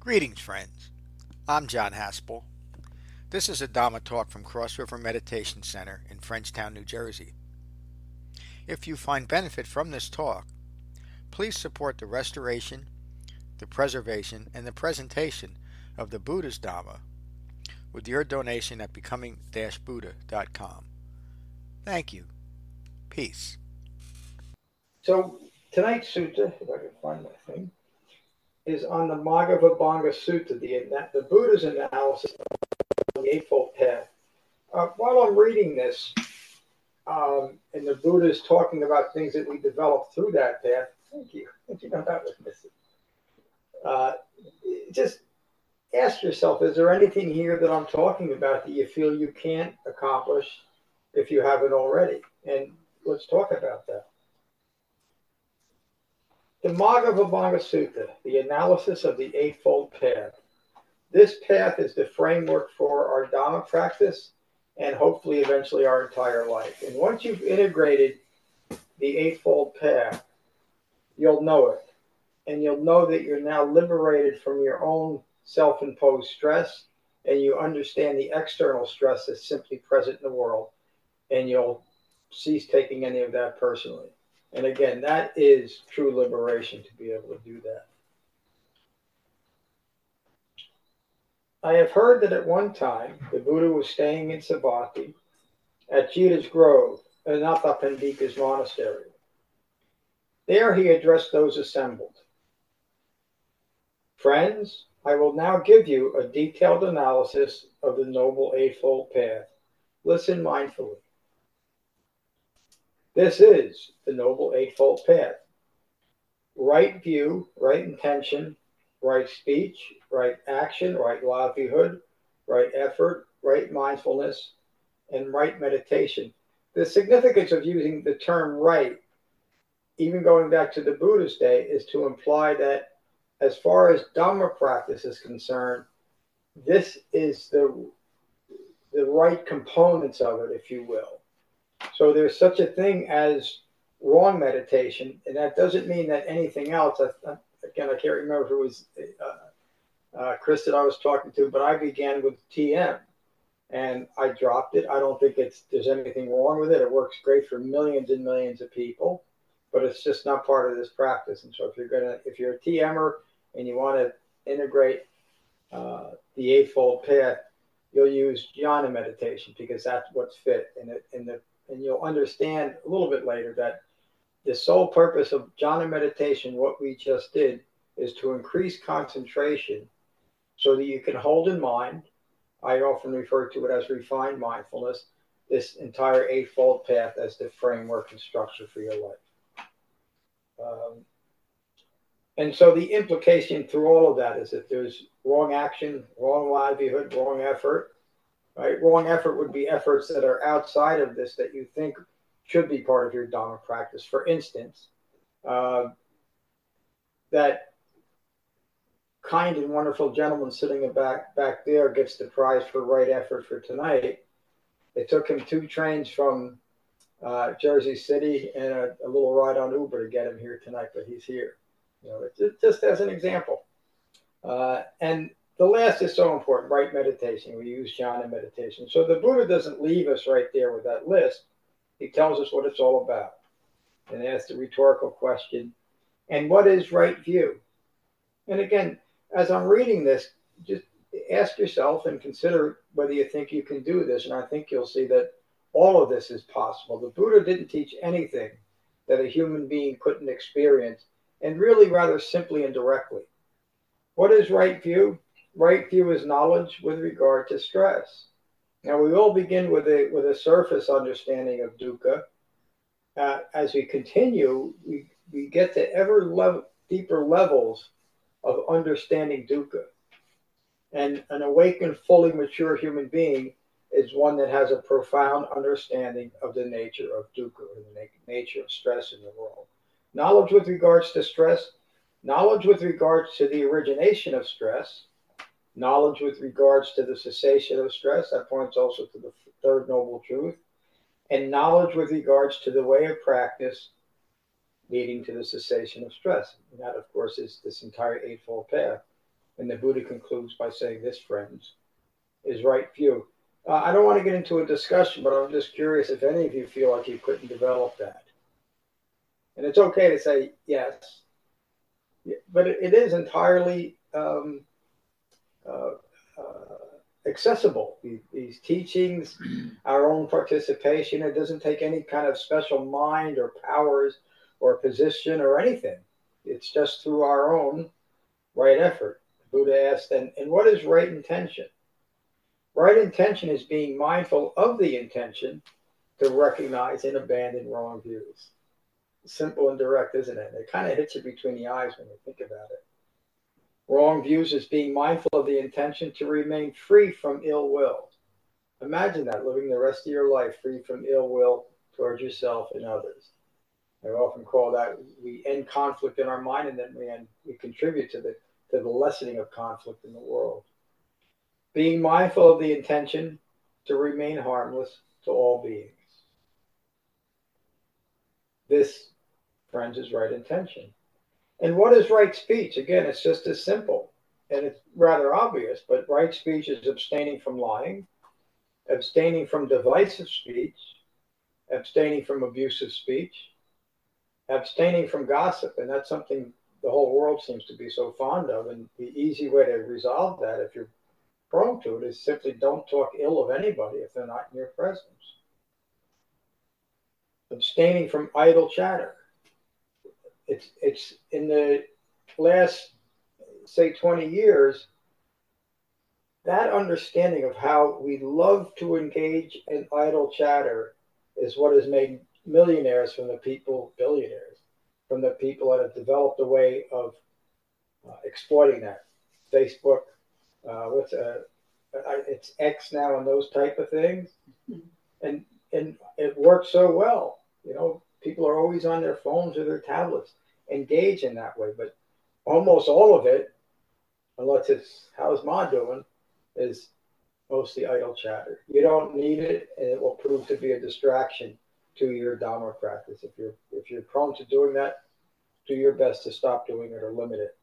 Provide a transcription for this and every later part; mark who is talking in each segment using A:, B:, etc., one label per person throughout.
A: Greetings, friends. I'm John Haspel. This is a Dharma talk from Cross River Meditation Center in Frenchtown, New Jersey. If you find benefit from this talk, please support the restoration, the preservation, and the presentation of the Buddha's Dharma with your donation at becoming-buddha.com. Thank you. Peace.
B: So tonight's sutta, if I can find my thing, is on the Magga Sutta, the, the Buddha's analysis of the Eightfold Path. Uh, while I'm reading this, um, and the Buddha is talking about things that we develop through that path, thank you. You know, that was missing. Uh, just ask yourself is there anything here that I'm talking about that you feel you can't accomplish if you haven't already? And let's talk about that. The Magga Sutta, the analysis of the Eightfold Path. This path is the framework for our Dhamma practice and hopefully eventually our entire life. And once you've integrated the Eightfold Path, you'll know it. And you'll know that you're now liberated from your own self imposed stress and you understand the external stress that's simply present in the world. And you'll cease taking any of that personally. And again, that is true liberation to be able to do that. I have heard that at one time the Buddha was staying in Savatthi at Jeta's Grove, Anathapindika's monastery. There he addressed those assembled. Friends, I will now give you a detailed analysis of the Noble Eightfold Path. Listen mindfully. This is the Noble Eightfold Path. Right view, right intention, right speech, right action, right livelihood, right effort, right mindfulness, and right meditation. The significance of using the term right, even going back to the Buddha's day, is to imply that as far as Dhamma practice is concerned, this is the the right components of it, if you will. So there's such a thing as wrong meditation, and that doesn't mean that anything else. I, again, I can't remember it was uh, uh, Chris that I was talking to, but I began with TM, and I dropped it. I don't think it's there's anything wrong with it. It works great for millions and millions of people, but it's just not part of this practice. And so if you're gonna, if you're a TMer and you want to integrate uh, the Eightfold Path, you'll use jhana meditation because that's what's fit. And, it, and the and you'll understand a little bit later that the sole purpose of jhana meditation, what we just did, is to increase concentration so that you can hold in mind. I often refer to it as refined mindfulness, this entire eightfold path as the framework and structure for your life. Um, and so the implication through all of that is that there's wrong action, wrong livelihood, wrong effort, Right? Wrong effort would be efforts that are outside of this that you think should be part of your Dhamma practice. For instance, uh, that kind and wonderful gentleman sitting back back there gets the prize for right effort for tonight. It took him two trains from uh, Jersey City and a, a, little ride on Uber to get him here tonight, but he's here. You know, just as an example. Uh, and the last is so important, right meditation. We use jhana meditation. So the Buddha doesn't leave us right there with that list. He tells us what it's all about and asks the rhetorical question, and what is right view? And again, as I'm reading this, just ask yourself and consider whether you think you can do this. And I think you'll see that all of this is possible. The Buddha didn't teach anything that a human being couldn't experience, and really rather simply and directly. What is right view? Right view is knowledge with regard to stress. Now we all begin with a with a surface understanding of dukkha. Uh, as we continue, we, we get to ever level, deeper levels of understanding dukkha. And an awakened, fully mature human being is one that has a profound understanding of the nature of dukkha, or the na- nature of stress in the world. Knowledge with regards to stress, knowledge with regards to the origination of stress, knowledge with regards to the cessation of stress. That points also to the third noble truth. And knowledge with regards to the way of practice leading to the cessation of stress. And that, of course, is this entire Eightfold Path. And the Buddha concludes by saying, This, friends, is right view. Uh, I don't want to get into a discussion, but I'm just curious if any of you feel like you couldn't develop that. And it's okay to say yes, but it, it is entirely um, Uh, uh, accessible. These, these, teachings, our own participation, it doesn't take any kind of special mind or powers or position or anything. It's just through our own right effort. Buddha asked, and, and what is right intention? Right intention is being mindful of the intention to recognize and abandon wrong views. Simple and direct, isn't it? It kind of hits you between the eyes when you think about it. Wrong views is being mindful of the intention to remain free from ill will. Imagine that, living the rest of your life free from ill will towards yourself and others. I often call that we end conflict in our mind and then we end, we contribute to the to the lessening of conflict in the world. Being mindful of the intention to remain harmless to all beings. This, friends, is right intention. And what is right speech? Again, it's just as simple and it's rather obvious, but right speech is abstaining from lying, abstaining from divisive speech, abstaining from abusive speech, abstaining from gossip, and that's something the whole world seems to be so fond of. And the easy way to resolve that, if you're prone to it, is simply don't talk ill of anybody if they're not in your presence. Abstaining from idle chatter. It's it's in the last say 20 years that understanding of how we love to engage in idle chatter is what has made millionaires from the people billionaires, from the people that have developed a way of uh, exploiting that. Facebook, uh, what's a, uh, it's X now and those type of things, mm-hmm. and and it works so well. You know, people are always on their phones or their tablets, engage in that way. But almost all of it, unless it's how's Ma doing, is mostly idle chatter. You don't need it, and it will prove to be a distraction to your Dharma practice. If you're if you're prone to doing that, do your best to stop doing it or limit it.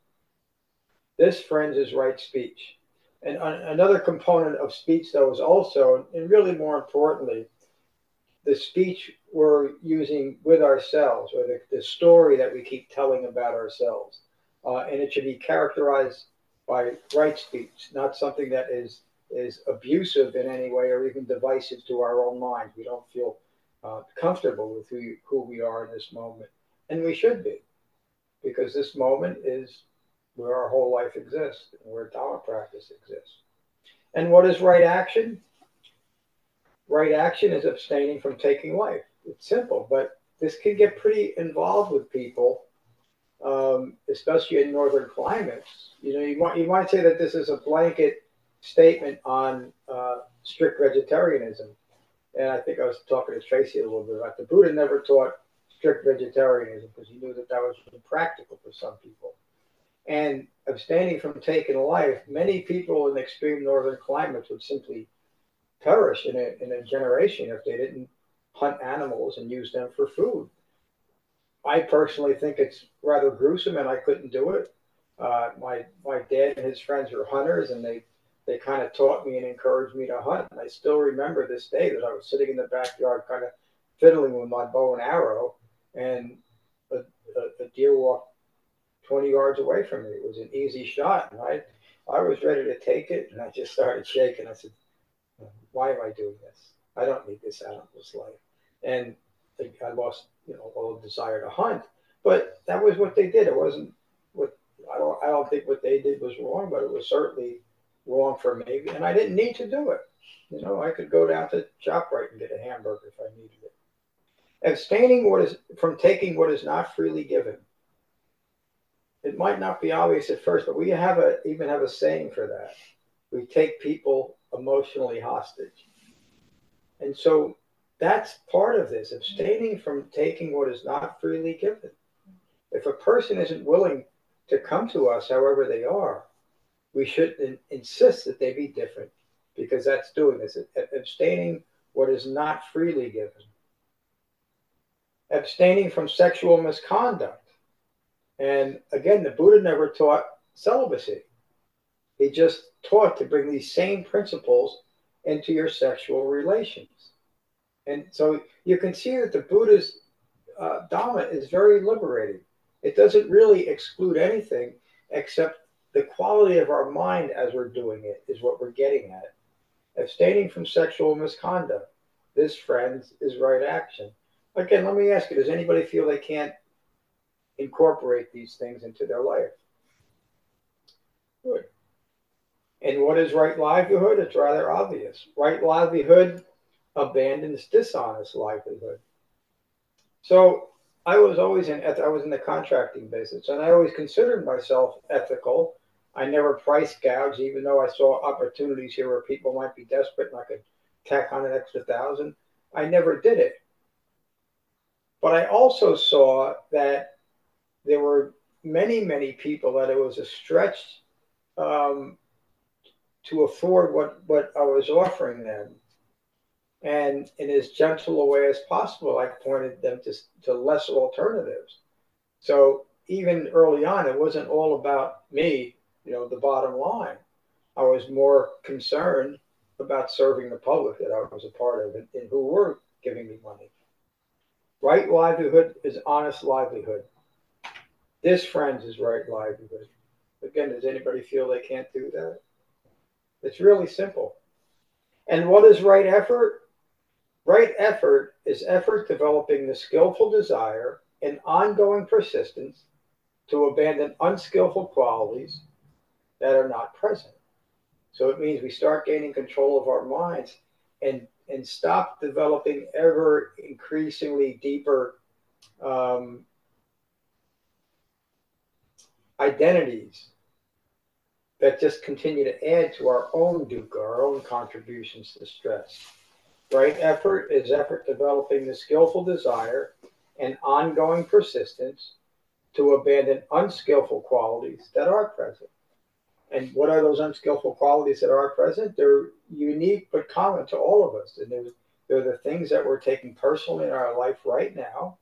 B: This, friends, is right speech. And another component of speech, though, is also, and really more importantly, the speech we're using with ourselves, or the, the story that we keep telling about ourselves. Uh, and it should be characterized by right speech, not something that is is abusive in any way or even divisive to our own mind. We don't feel uh, comfortable with who, you, who we are in this moment. And we should be, because this moment is where our whole life exists and where Dharma practice exists. And what is right action? Right action is abstaining from taking life. It's simple, but this can get pretty involved with people, um, especially in northern climates. You know, you you might say that this is a blanket statement on uh, strict vegetarianism, and I think I was talking to Tracy a little bit about the Buddha never taught strict vegetarianism because he knew that that was impractical for some people. And abstaining from taking life, many people in extreme northern climates would simply perish in a, in a generation if they didn't hunt animals and use them for food. I personally think it's rather gruesome and I couldn't do it. Uh, my, my dad and his friends were hunters and they they kind of taught me and encouraged me to hunt. And I still remember this day that I was sitting in the backyard, kind of fiddling with my bow and arrow, and a, a, a deer walked 20 yards away from me. It was an easy shot, and I, I was ready to take it, and I just started shaking. I said, "Why am I doing this? I don't need this animal's life." And I lost, you know, all desire to hunt. But that was what they did. It wasn't what I don't. I don't think what they did was wrong, but it was certainly wrong for me, and I didn't need to do it. You know, I could go down to ShopRite and get a hamburger if I needed it. Abstaining what is from taking what is not freely given. It might not be obvious at first, but we have a even have a saying for that. We take people emotionally hostage. And so that's part of this, abstaining from taking what is not freely given. If a person isn't willing to come to us however they are, we should insist that they be different because that's doing this, abstaining what is not freely given, abstaining from sexual misconduct. And again, the Buddha never taught celibacy. He just taught to bring these same principles into your sexual relations. And so you can see that the Buddha's uh, Dhamma is very liberating. It doesn't really exclude anything except the quality of our mind as we're doing it is what we're getting at. Abstaining from sexual misconduct. This, friends, is right action. Again, let me ask you does anybody feel they can't incorporate these things into their life? Good. And what is right livelihood? It's rather obvious. Right livelihood abandons dishonest livelihood. So I was always in I was in the contracting business, and I always considered myself ethical. I never price gouged, even though I saw opportunities here where people might be desperate and I could tack on an extra thousand. I never did it. But I also saw that there were many, many people that it was a stretch um, to afford what, what I was offering them. And in as gentle a way as possible, I pointed them to, to lesser alternatives. So even early on, it wasn't all about me, you know, the bottom line. I was more concerned about serving the public that I was a part of and, and who were giving me money. Right livelihood is honest livelihood. This, friends, is right livelihood. Again, does anybody feel they can't do that? It's really simple. And what is right effort? Right effort is effort developing the skillful desire and ongoing persistence to abandon unskillful qualities that are not present. So it means we start gaining control of our minds and and stop developing ever increasingly deeper um, identities that just continue to add to our own dukkha, our own contributions to stress. Right effort is effort developing the skillful desire and ongoing persistence to abandon unskillful qualities that are present. And what are those unskillful qualities that are present? They're unique but common to all of us. And they're, they're the things that we're taking personally in our life right now.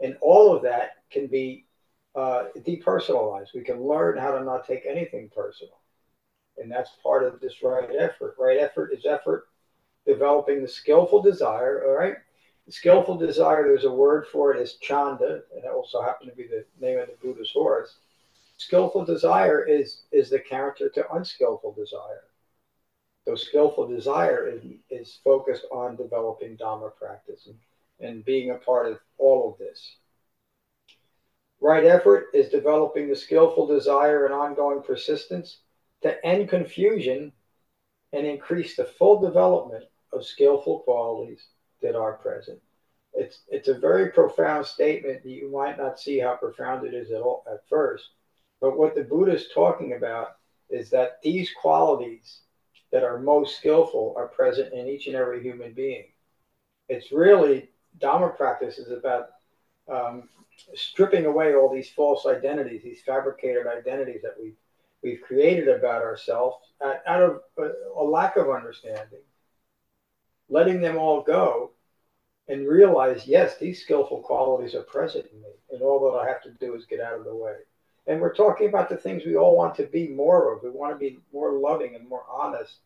B: And all of that can be uh, depersonalized. We can learn how to not take anything personal. And that's part of this right effort. Right effort is effort developing the skillful desire, all right? Skillful desire, there's a word for it is chanda, and that also happened to be the name of the Buddha's horse. Skillful desire is is the counter to unskillful desire. So skillful desire is, is focused on developing Dhamma practice and, and being a part of all of this. Right effort is developing the skillful desire and ongoing persistence to end confusion and increase the full development of skillful qualities that are present. It's, it's a very profound statement. that You might not see how profound it is at all at first, but what the Buddha is talking about is that these qualities that are most skillful are present in each and every human being. It's really Dhamma practice is about um, stripping away all these false identities, these fabricated identities that we've we've created about ourselves out of a, a lack of understanding, letting them all go, and realize, yes, these skillful qualities are present in me, and all that I have to do is get out of the way. And we're talking about the things we all want to be more of. We want to be more loving and more honest,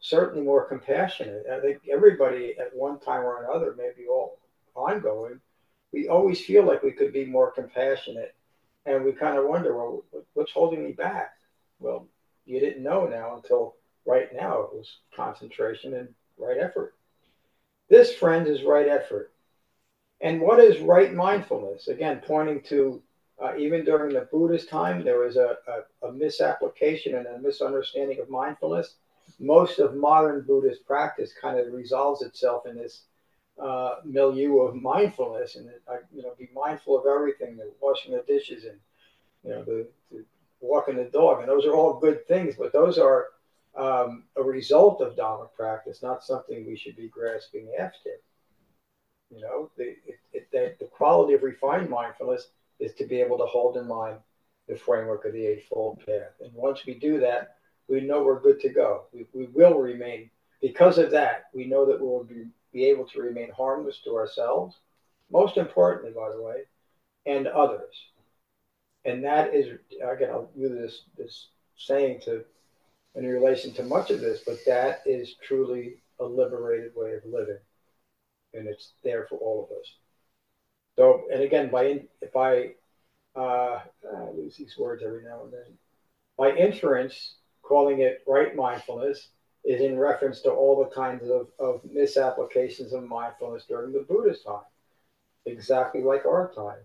B: certainly more compassionate. I think everybody at one time or another, maybe all ongoing, we always feel like we could be more compassionate. And we kind of wonder well what's holding me back? Well you didn't know now until right now it was concentration and right effort. This friend is right effort. And what is right mindfulness? Again pointing to uh, even during the buddhist time there was a, a, a misapplication and a misunderstanding of mindfulness. Most of modern buddhist practice kind of resolves itself in this uh, milieu of mindfulness and I, you know be mindful of everything the washing the dishes and you know the, the walking the dog. And those are all good things but those are um, a result of dharma practice not something we should be grasping after. You know the, it, it, the, the quality of refined mindfulness is to be able to hold in mind the framework of the eightfold path. And once we do that we know we're good to go. We, we will remain because of that we know that we will be be able to remain harmless to ourselves, most importantly, by the way, and others. And that is, again, I'll use this, this saying to in relation to much of this, but that is truly a liberated way of living. And it's there for all of us. So, and again, by if I, uh, I lose these words every now and then, by inference, calling it right mindfulness is in reference to all the kinds of, of misapplications of mindfulness during the Buddha's time, exactly like our time.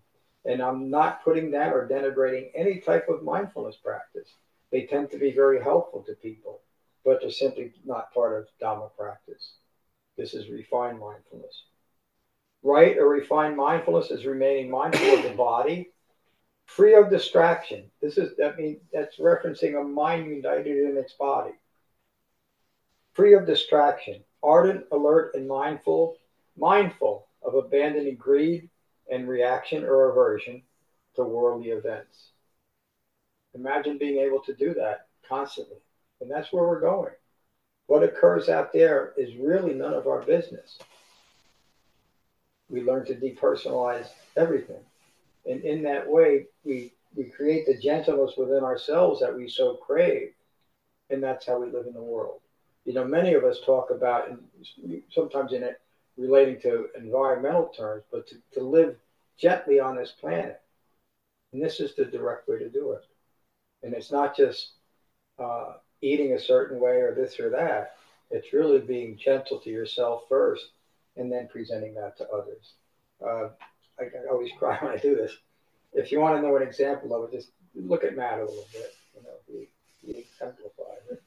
B: And I'm not putting that or denigrating any type of mindfulness practice. They tend to be very helpful to people, but they're simply not part of Dhamma practice. This is refined mindfulness. Right or refined mindfulness is remaining mindful of the body, free of distraction. This is that means that's referencing a mind united in its body. Free of distraction, ardent, alert, and mindful, mindful of abandoning greed and reaction or aversion to worldly events. Imagine being able to do that constantly. And that's where we're going. What occurs out there is really none of our business. We learn to depersonalize everything. And in that way, we, we create the gentleness within ourselves that we so crave. And that's how we live in the world. You know, many of us talk about, and sometimes in it relating to environmental terms, but to, to live gently on this planet. And this is the direct way to do it. And it's not just uh, eating a certain way or this or that. It's really being gentle to yourself first and then presenting that to others. Uh, I, I, always cry when I do this. If you want to know an example of it, just look at Matt a little bit. You know, he, he exemplifies it.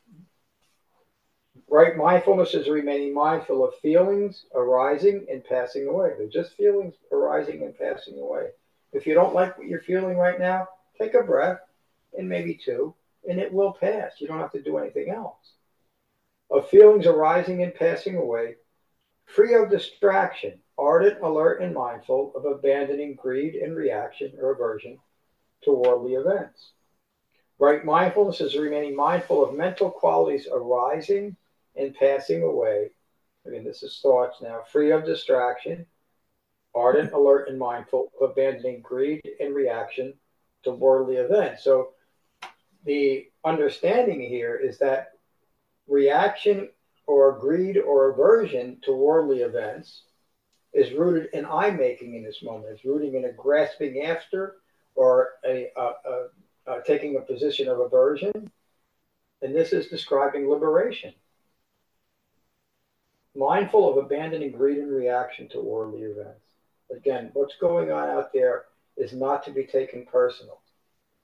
B: Right mindfulness is remaining mindful of feelings arising and passing away. They're just feelings arising and passing away. If you don't like what you're feeling right now, take a breath and maybe two, and it will pass. You don't have to do anything else. Of feelings arising and passing away, free of distraction, ardent, alert, and mindful of abandoning greed and reaction or aversion to worldly events. Right mindfulness is remaining mindful of mental qualities arising and passing away. I mean, this is thoughts now, free of distraction, ardent, alert, and mindful of abandoning greed and reaction to worldly events. So the understanding here is that reaction or greed or aversion to worldly events is rooted in I making in this moment. It's rooting in a grasping after or a, a, a, a taking a position of aversion. And this is describing liberation. Mindful of abandoning greed and reaction to worldly events. Again, what's going on out there is not to be taken personal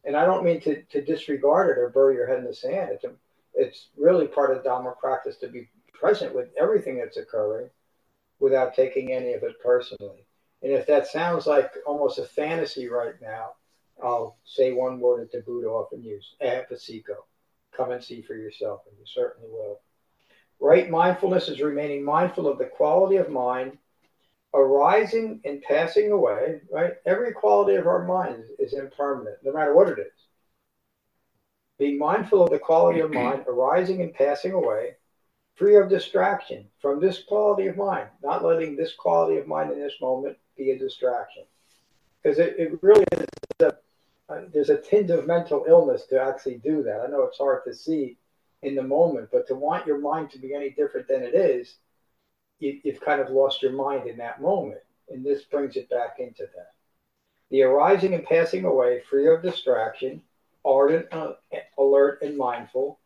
B: and I don't mean to, to disregard it or bury your head in the sand. It's, a, it's really part of Dharma practice to be present with everything that's occurring without taking any of it personally. And if that sounds like almost a fantasy right now, I'll say one word that the Buddha often used, ehipassiko. Come and see for yourself, and you certainly will. Right mindfulness is remaining mindful of the quality of mind arising and passing away, right? Every quality of our mind is, impermanent, no matter what it is. Being mindful of the quality of mind arising and passing away, free of distraction from this quality of mind, not letting this quality of mind in this moment be a distraction. Because it, it really is a, uh, there's a tinge of mental illness to actually do that. I know it's hard to see in the moment, but to want your mind to be any different than it is you, have kind of lost your mind in that moment. And this brings it back into that. The arising and passing away, free of distraction, ardent, uh, alert, and mindful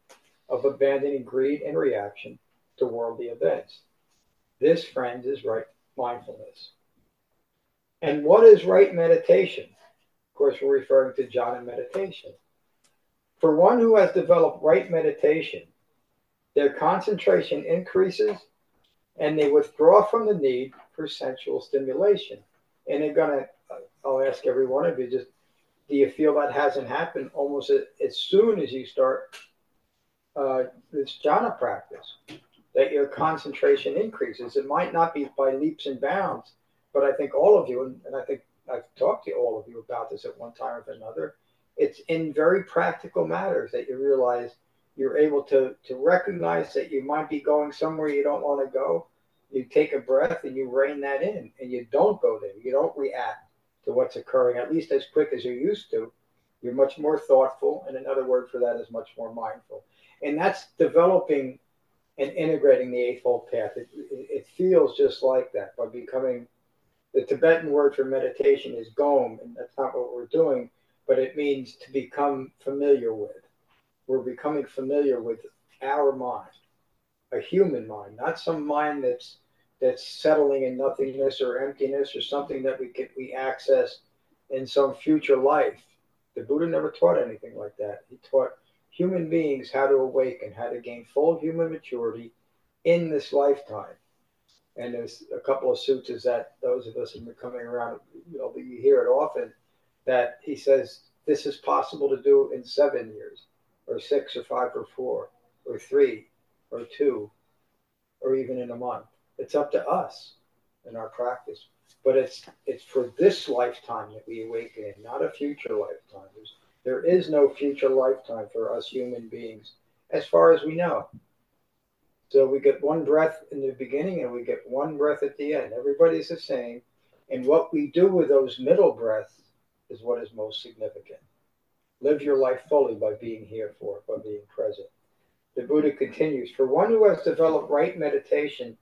B: of abandoning greed and reaction to worldly events. This, friends, is right mindfulness. And what is right meditation? Of course, we're referring to jhana meditation. For one who has developed right meditation, their concentration increases and they withdraw from the need for sensual stimulation. And they're going to, I'll ask every one of you, just do you feel that hasn't happened almost as soon as you start uh, this jhana practice? That your concentration increases. It might not be by leaps and bounds, but I think all of you, and, and I think I've talked to all of you about this at one time or another, it's in very practical matters that you realize you're able to to recognize that you might be going somewhere you don't want to go you take a breath and you rein that in and you don't go there. You don't react to what's occurring, at least as quick as you're used to. You're much more thoughtful, and another word for that is much more mindful. And that's developing and integrating the Eightfold Path. It, it, it feels just like that by becoming the Tibetan word for meditation is gom, and that's not what we're doing, but it means to become familiar with. We're becoming familiar with our mind, a human mind, not some mind that's that's settling in nothingness or emptiness or something that we can we access in some future life. The Buddha never taught anything like that. He taught human beings how to awaken, how to gain full human maturity in this lifetime. And there's a couple of sutras that those of us who have been coming around, you know, you hear it often that he says this is possible to do in seven years, or six, or five, or four, or three, or two, or even in a month. It's up to us in our practice. But it's it's for this lifetime that we awaken not a future lifetime. There's, there is no future lifetime for us human beings, as far as we know. So we get one breath in the beginning and we get one breath at the end. Everybody's the same. And what we do with those middle breaths is what is most significant. Live your life fully by being here for by being present. The Buddha continues For one who has developed right meditation,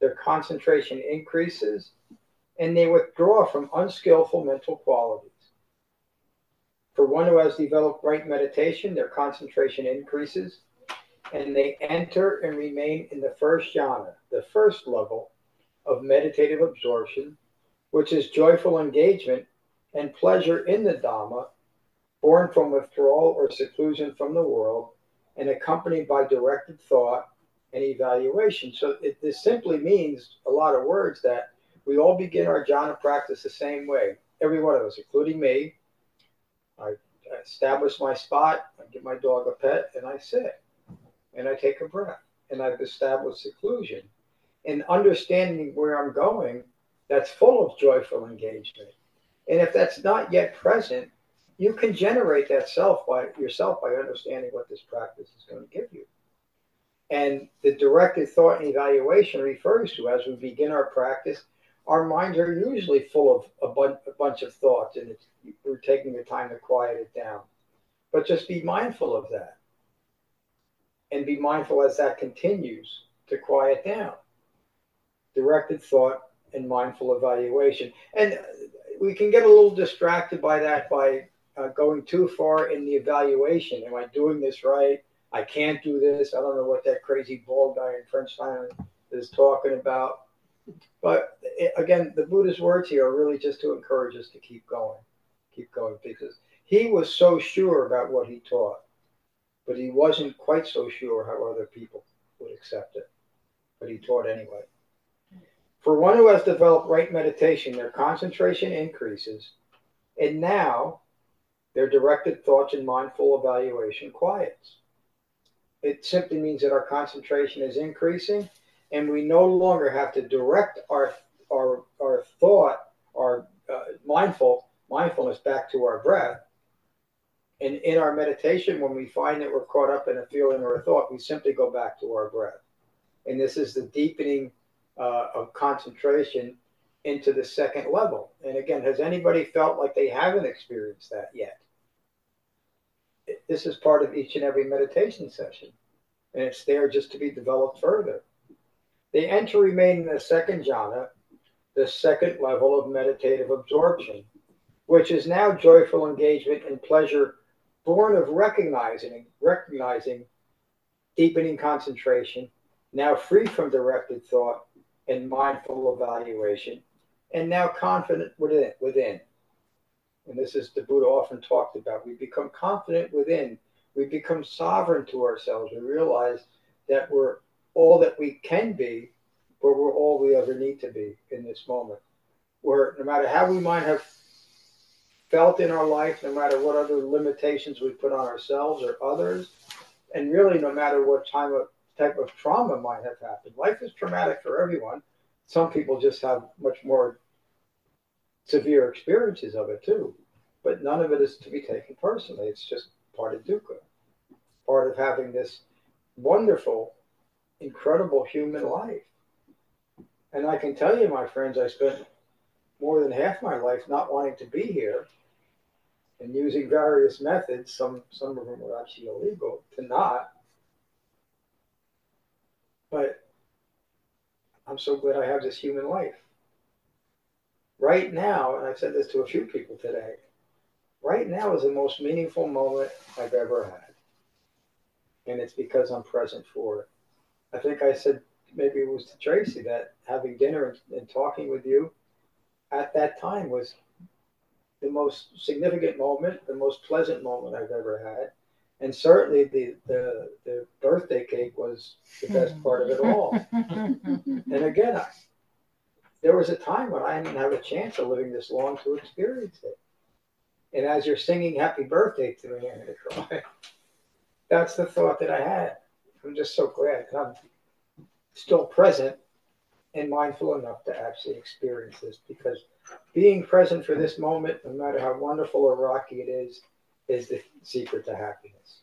B: their concentration increases and they withdraw from unskillful mental qualities. For one who has developed right meditation, their concentration increases and they enter and remain in the first jhana, the first level of meditative absorption, which is joyful engagement and pleasure in the Dhamma, born from withdrawal or seclusion from the world, and accompanied by directed thought and evaluation. So it, this simply means a lot of words that we all begin our jhana practice the same way. Every one of us, including me. I establish my spot, I give my dog a pet, and I sit and I take a breath and I've established seclusion. And understanding where I'm going, that's full of joyful engagement. And if that's not yet present, you can generate that self by yourself by understanding what this practice is going to give you. And the directed thought and evaluation refers to as we begin our practice, our minds are usually full of a, bun- a bunch of thoughts, and we're taking the time to quiet it down. But just be mindful of that and be mindful as that continues to quiet down. Directed thought and mindful evaluation. And we can get a little distracted by that by uh, going too far in the evaluation. Am I doing this right? I can't do this. I don't know what that crazy bald guy in Frenchtown is talking about. But it, again, the Buddha's words here are really just to encourage us to keep going, keep going, because he was so sure about what he taught but he wasn't quite so sure how other people would accept it. But he taught anyway. For one who has developed right meditation, their concentration increases, and now their directed thoughts and mindful evaluation quiets. It simply means that our concentration is increasing, and we no longer have to direct our our our thought, our uh, mindful mindfulness back to our breath, and in our meditation, when we find that we're caught up in a feeling or a thought, we simply go back to our breath. And this is the deepening uh, of concentration into the second level. And again, has anybody felt like they haven't experienced that yet? This is part of each and every meditation session, and it's there just to be developed further. They enter remain in the second jhana, the second level of meditative absorption, which is now joyful engagement and pleasure born of recognizing recognizing deepening concentration, now free from directed thought and mindful evaluation, and now confident within within. And this is the Buddha often talked about. We become confident within. We become sovereign to ourselves. We realize that we're all that we can be, but we're all we ever need to be in this moment. Where no matter how we might have felt in our life, no matter what other limitations we put on ourselves or others, and really no matter what time of type of trauma might have happened. Life is traumatic for everyone. Some people just have much more severe experiences of it too, but none of it is to be taken personally. It's just part of dukkha, part of having this wonderful, incredible human life. And I can tell you, my friends, I spent more than half my life not wanting to be here and using various methods, some some of them were actually illegal, to not. But I'm so glad I have this human life. Right now, and I've said this to a few people today, right now is the most meaningful moment I've ever had. And it's because I'm present for it. I think I said maybe it was to Tracy that having dinner and, and talking with you at that time was the most significant moment, the most pleasant moment I've ever had. And certainly the, the, the birthday cake was the best hmm. part of it all. and again, I, there was a time when I didn't have a chance of living this long to experience it. And as you're singing happy birthday to me, I'm going to cry. That's the thought that I had. I'm just so glad I'm still present and mindful enough to actually experience this because being present for this moment, no matter how wonderful or rocky it is, is the secret to happiness.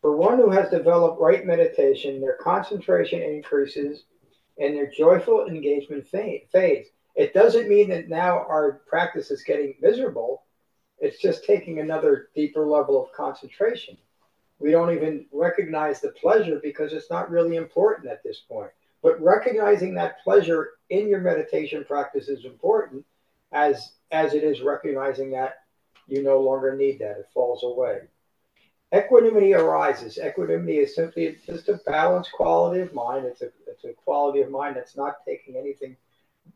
B: For one who has developed right meditation, their concentration increases and their joyful engagement fades. It doesn't mean that now our practice is getting miserable. It's just taking another deeper level of concentration. We don't even recognize the pleasure because it's not really important at this point. But recognizing that pleasure in your meditation practice is important as as it is recognizing that you no longer need that. It falls away. Equanimity arises. Equanimity is simply just a balanced quality of mind. It's a, it's a quality of mind that's not taking anything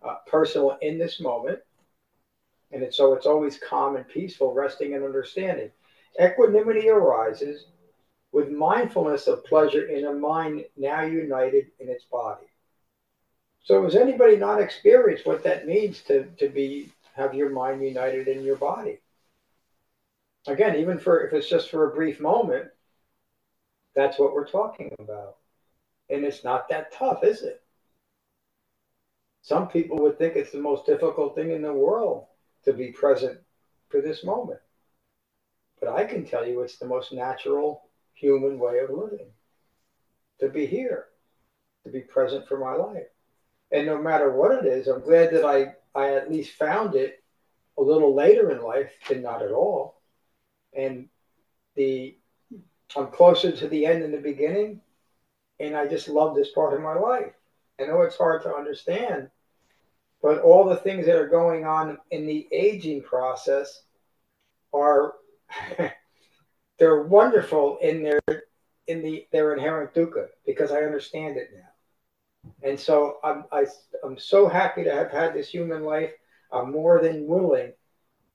B: uh, personal in this moment. And it's, so it's always calm and peaceful, resting and understanding. Equanimity arises with mindfulness of pleasure in a mind now united in its body. So has anybody not experienced what that means to, to be have your mind united in your body? Again, even for if it's just for a brief moment, that's what we're talking about. And it's not that tough, is it? Some people would think it's the most difficult thing in the world to be present for this moment. But I can tell you it's the most natural human way of living to be here, to be present for my life. And no matter what it is, I'm glad that I, I at least found it a little later in life than not at all. And the I'm closer to the end than the beginning, and I just love this part of my life. I know it's hard to understand, but all the things that are going on in the aging process are they're wonderful in their in the their inherent dukkha because I understand it now. And so I'm I, am i am so happy to have had this human life. I'm more than willing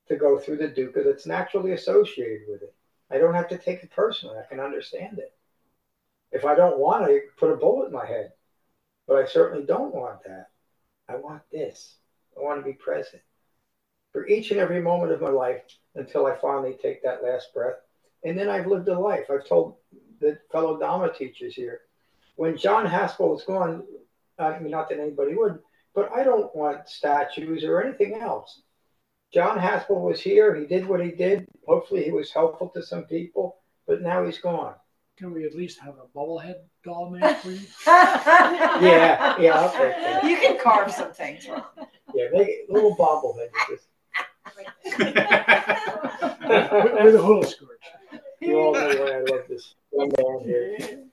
B: to go through the dukkha that's naturally associated with it. I don't have to take it personally. I can understand it. If I don't want it, put a bullet in my head. But I certainly don't want that. I want this. I want to be present for each and every moment of my life until I finally take that last breath and then I've lived a life. I've told the fellow Dharma teachers here, when John Haspel was gone, I mean, not that anybody would, but I don't want statues or anything else. John Haspel was here. He did what he did. Hopefully, he was helpful to some people, but now he's gone.
C: Can we at least have a bobblehead doll made for you?
B: yeah, yeah, I'll take that.
D: You can carve some things from.
B: Yeah, make it a little bobblehead.
C: with, with a hula skirt.
B: You all know why I love this one man here.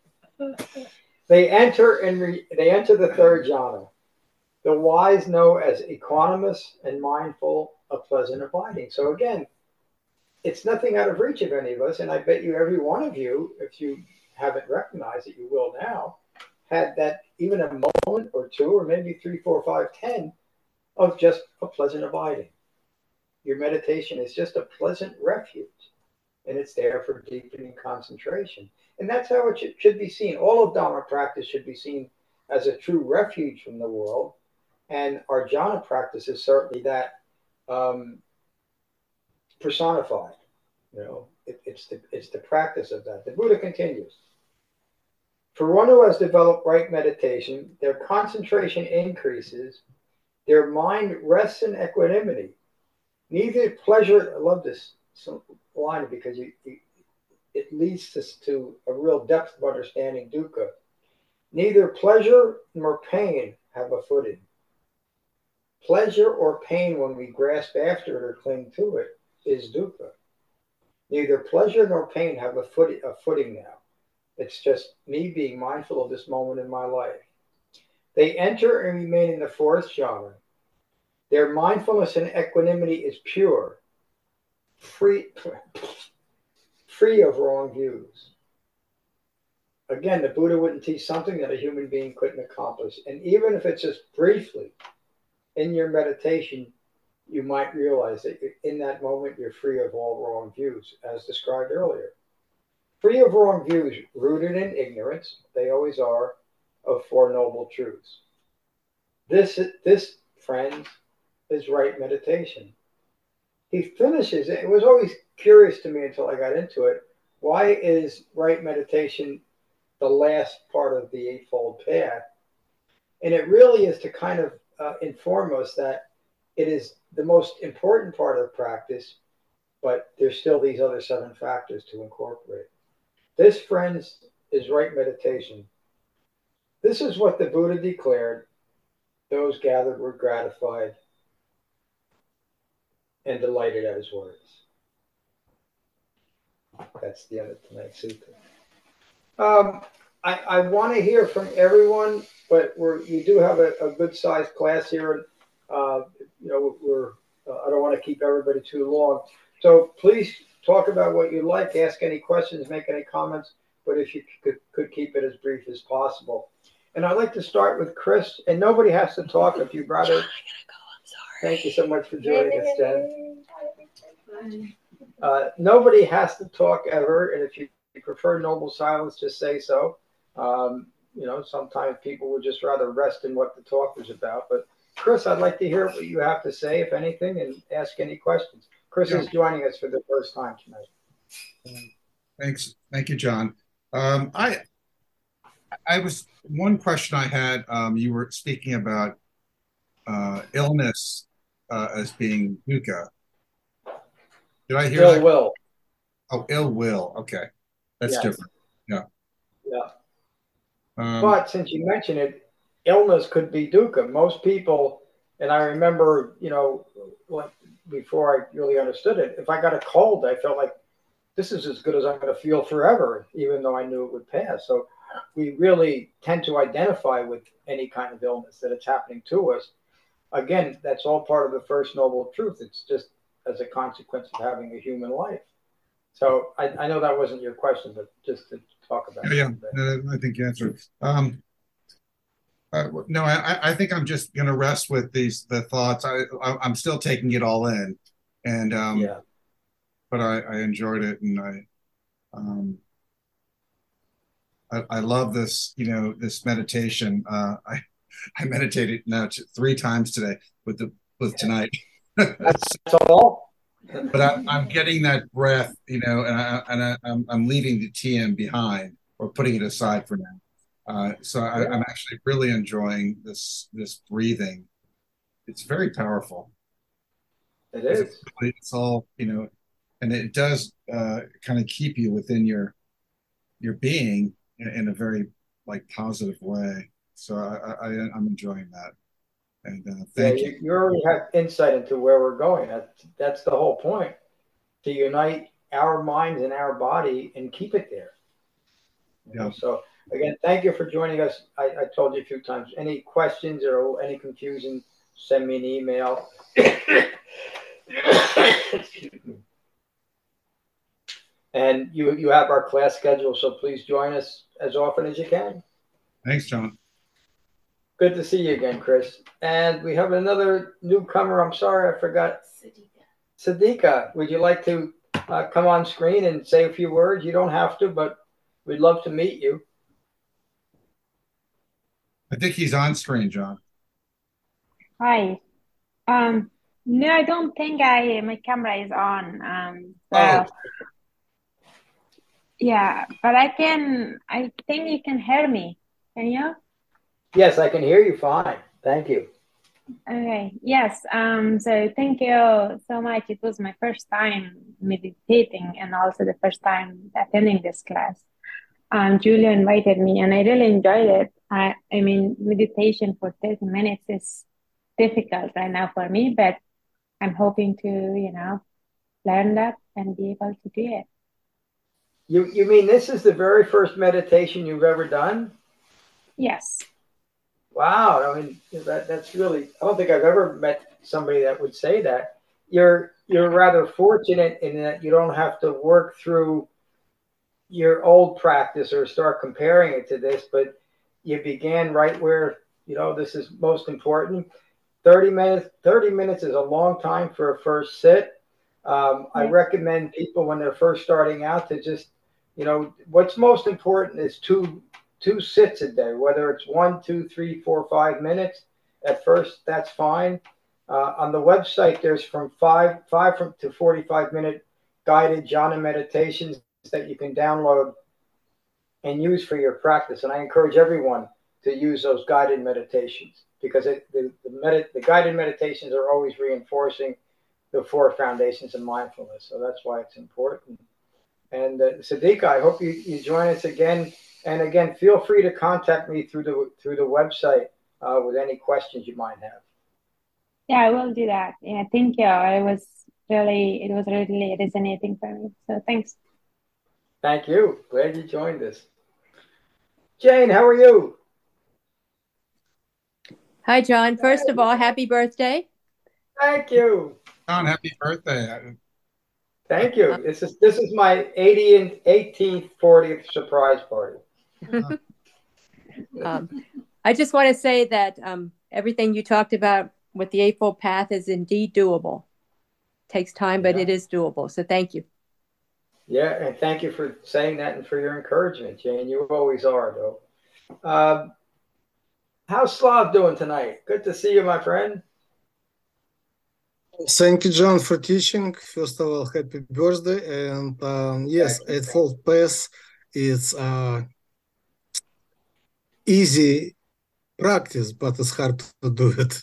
B: They enter and re, they enter the third jhana. The wise know as equanimous and mindful of pleasant abiding. So again, it's nothing out of reach of any of us, and I bet you every one of you, if you haven't recognized it, you will now, had that even a moment or two, or maybe three, four, five, ten, of just a pleasant abiding. Your meditation is just a pleasant refuge and it's there for deepening concentration. And that's how it should, should be seen. All of Dharma practice should be seen as a true refuge from the world. And our jhana practice is certainly that um, personified. You know, it, it's the it's the practice of that. The Buddha continues. For one who has developed right meditation, their concentration increases, their mind rests in equanimity. Neither pleasure, I love this line because you, you, it leads us to a real depth of understanding dukkha. Neither pleasure nor pain have a footing. Pleasure or pain, when we grasp after it or cling to it, is dukkha. Neither pleasure nor pain have a, foot, a footing now. It's just me being mindful of this moment in my life. They enter and remain in the fourth jhana. Their mindfulness and equanimity is pure, free, free of wrong views. Again, the Buddha wouldn't teach something that a human being couldn't accomplish. And even if it's just briefly in your meditation, you might realize that in that moment you're free of all wrong views, as described earlier. Free of wrong views, rooted in ignorance, they always are, of Four Noble Truths. This, this, friends, is right meditation. He finishes it. It was always curious to me until I got into it. Why is right meditation the last part of the Eightfold Path? And it really is to kind of uh, inform us that it is the most important part of the practice, but there's still these other seven factors to incorporate. This, friends, is right meditation. This is what the Buddha declared. Those gathered were gratified and delighted at his words. That's the end of tonight's sutta. Um, I, I want to hear from everyone, but we're, you do have a, a good sized class here. Uh, you know, we're, uh, I don't want to keep everybody too long. So please talk about what you like, ask any questions, make any comments, but if you could, could keep it as brief as possible. And I'd like to start with Chris, and nobody has to talk if you brought it. Thank you so much for joining us, Jen. Uh, nobody has to talk ever, and if you prefer noble silence, just say so. Um, you know, sometimes people would just rather rest in what the talk was about. But Chris, I'd like to hear what you have to say, if anything, and ask any questions. Chris yeah. is joining us for the first time tonight.
D: Thanks, thank you, John. Um, I, I was one question I had. Um, you were speaking about uh, illness uh, as being dukkha. Did I hear
B: ill
D: that?
B: will?
D: Oh, ill will. Okay, that's yes. different. Yeah.
B: Yeah. Um, but since you mentioned it, illness could be dukkha. Most people, and I remember, you know, like before I really understood it, if I got a cold, I felt like this is as good as I'm going to feel forever, even though I knew it would pass. So we really tend to identify with any kind of illness that it's happening to us again, that's all part of the first noble truth. It's just as a consequence of having a human life. So I, I know that wasn't your question, but just to talk about
D: yeah. Yeah, I think you answered. Um, uh, no, I, I think I'm just going to rest with these the thoughts. I, I am still taking it all in, and um, yeah. But I, I enjoyed it, and I, um, I, I love this. You know, this meditation. Uh, I I meditated now three times today with the with tonight.
B: That's all.
D: But I, am getting that breath, you know, and, I, and I, am I'm leaving the TM behind or putting it aside for now. Uh, so I, am actually really enjoying this this breathing. It's very powerful.
B: It is. It's,
D: it's all you know, and it does uh, kind of keep you within your your being in, in a very like positive way. So I, I am enjoying that. And uh, thank yeah, you.
B: You already have insight into where we're going. That's that's the whole point to unite our minds and our body and keep it there. Yeah. So again, thank you for joining us. I, I told you a few times. Any questions or any confusion, send me an email. and you you have our class schedule, so please join us as often as you can.
D: Thanks, John.
B: Good to see you again, Chris. And we have another newcomer. I'm sorry, I forgot. Sadika. Sadika, would you like to uh, come on screen and say a few words? You don't have to, but we'd love to meet you.
D: I think he's on screen, John.
E: Hi. Um, no, I don't think I my camera is on. Um, so, oh. Yeah, but I can. I think you can hear me. Can you?
B: Yes, I can hear you fine. Thank you.
E: Okay. Yes. Um, so thank you so much. It was my first time meditating and also the first time attending this class. Um, Julia invited me and I really enjoyed it. I, I mean, meditation for 30 minutes is difficult right now for me, but I'm hoping to, you know, learn that and be able to do it.
B: You you mean this is the very first meditation you've ever done?
E: Yes.
B: Wow, I mean that that's really I don't think I've ever met somebody that would say that. You're you're rather fortunate in that you don't have to work through your old practice or start comparing it to this, but you began right where you know this is most important. 30 minutes 30 minutes is a long time for a first sit. Um, I recommend people when they're first starting out to just, you know, what's most important is two two sits a day, whether it's one, two, three, four, five minutes. At first, that's fine. Uh, on the website, there's from five five from, to 45 minute guided jhana meditations that you can download and use for your practice. And I encourage everyone to use those guided meditations because it, the, the, the guided meditations are always reinforcing the four foundations of mindfulness. So that's why it's important. And uh, I hope you, you join us again. And again, feel free to contact me through the through the website uh, with any questions you might have.
E: Yeah, I will do that. Yeah, thank you. It was really, it was really resonating for me. So thanks.
B: Thank you. Glad you joined us. Jane, how are you?
F: Hi, John. First of all, happy birthday.
B: Thank you.
D: John, happy birthday.
B: Thank you. This is this is my 80th, 18th, 40th surprise party.
F: um, I just want to say that um, everything you talked about with the Eightfold Path is indeed doable. Takes time, but yeah. it is doable. So thank you.
B: Yeah, and thank you for saying that and for your encouragement, Jane. You always are, though. Um, how's Slav doing tonight? Good to see you, my friend.
G: Thank you, John, for teaching. First of all, happy birthday. And um, yes, Eightfold Path is uh, easy practice, but it's hard to do it.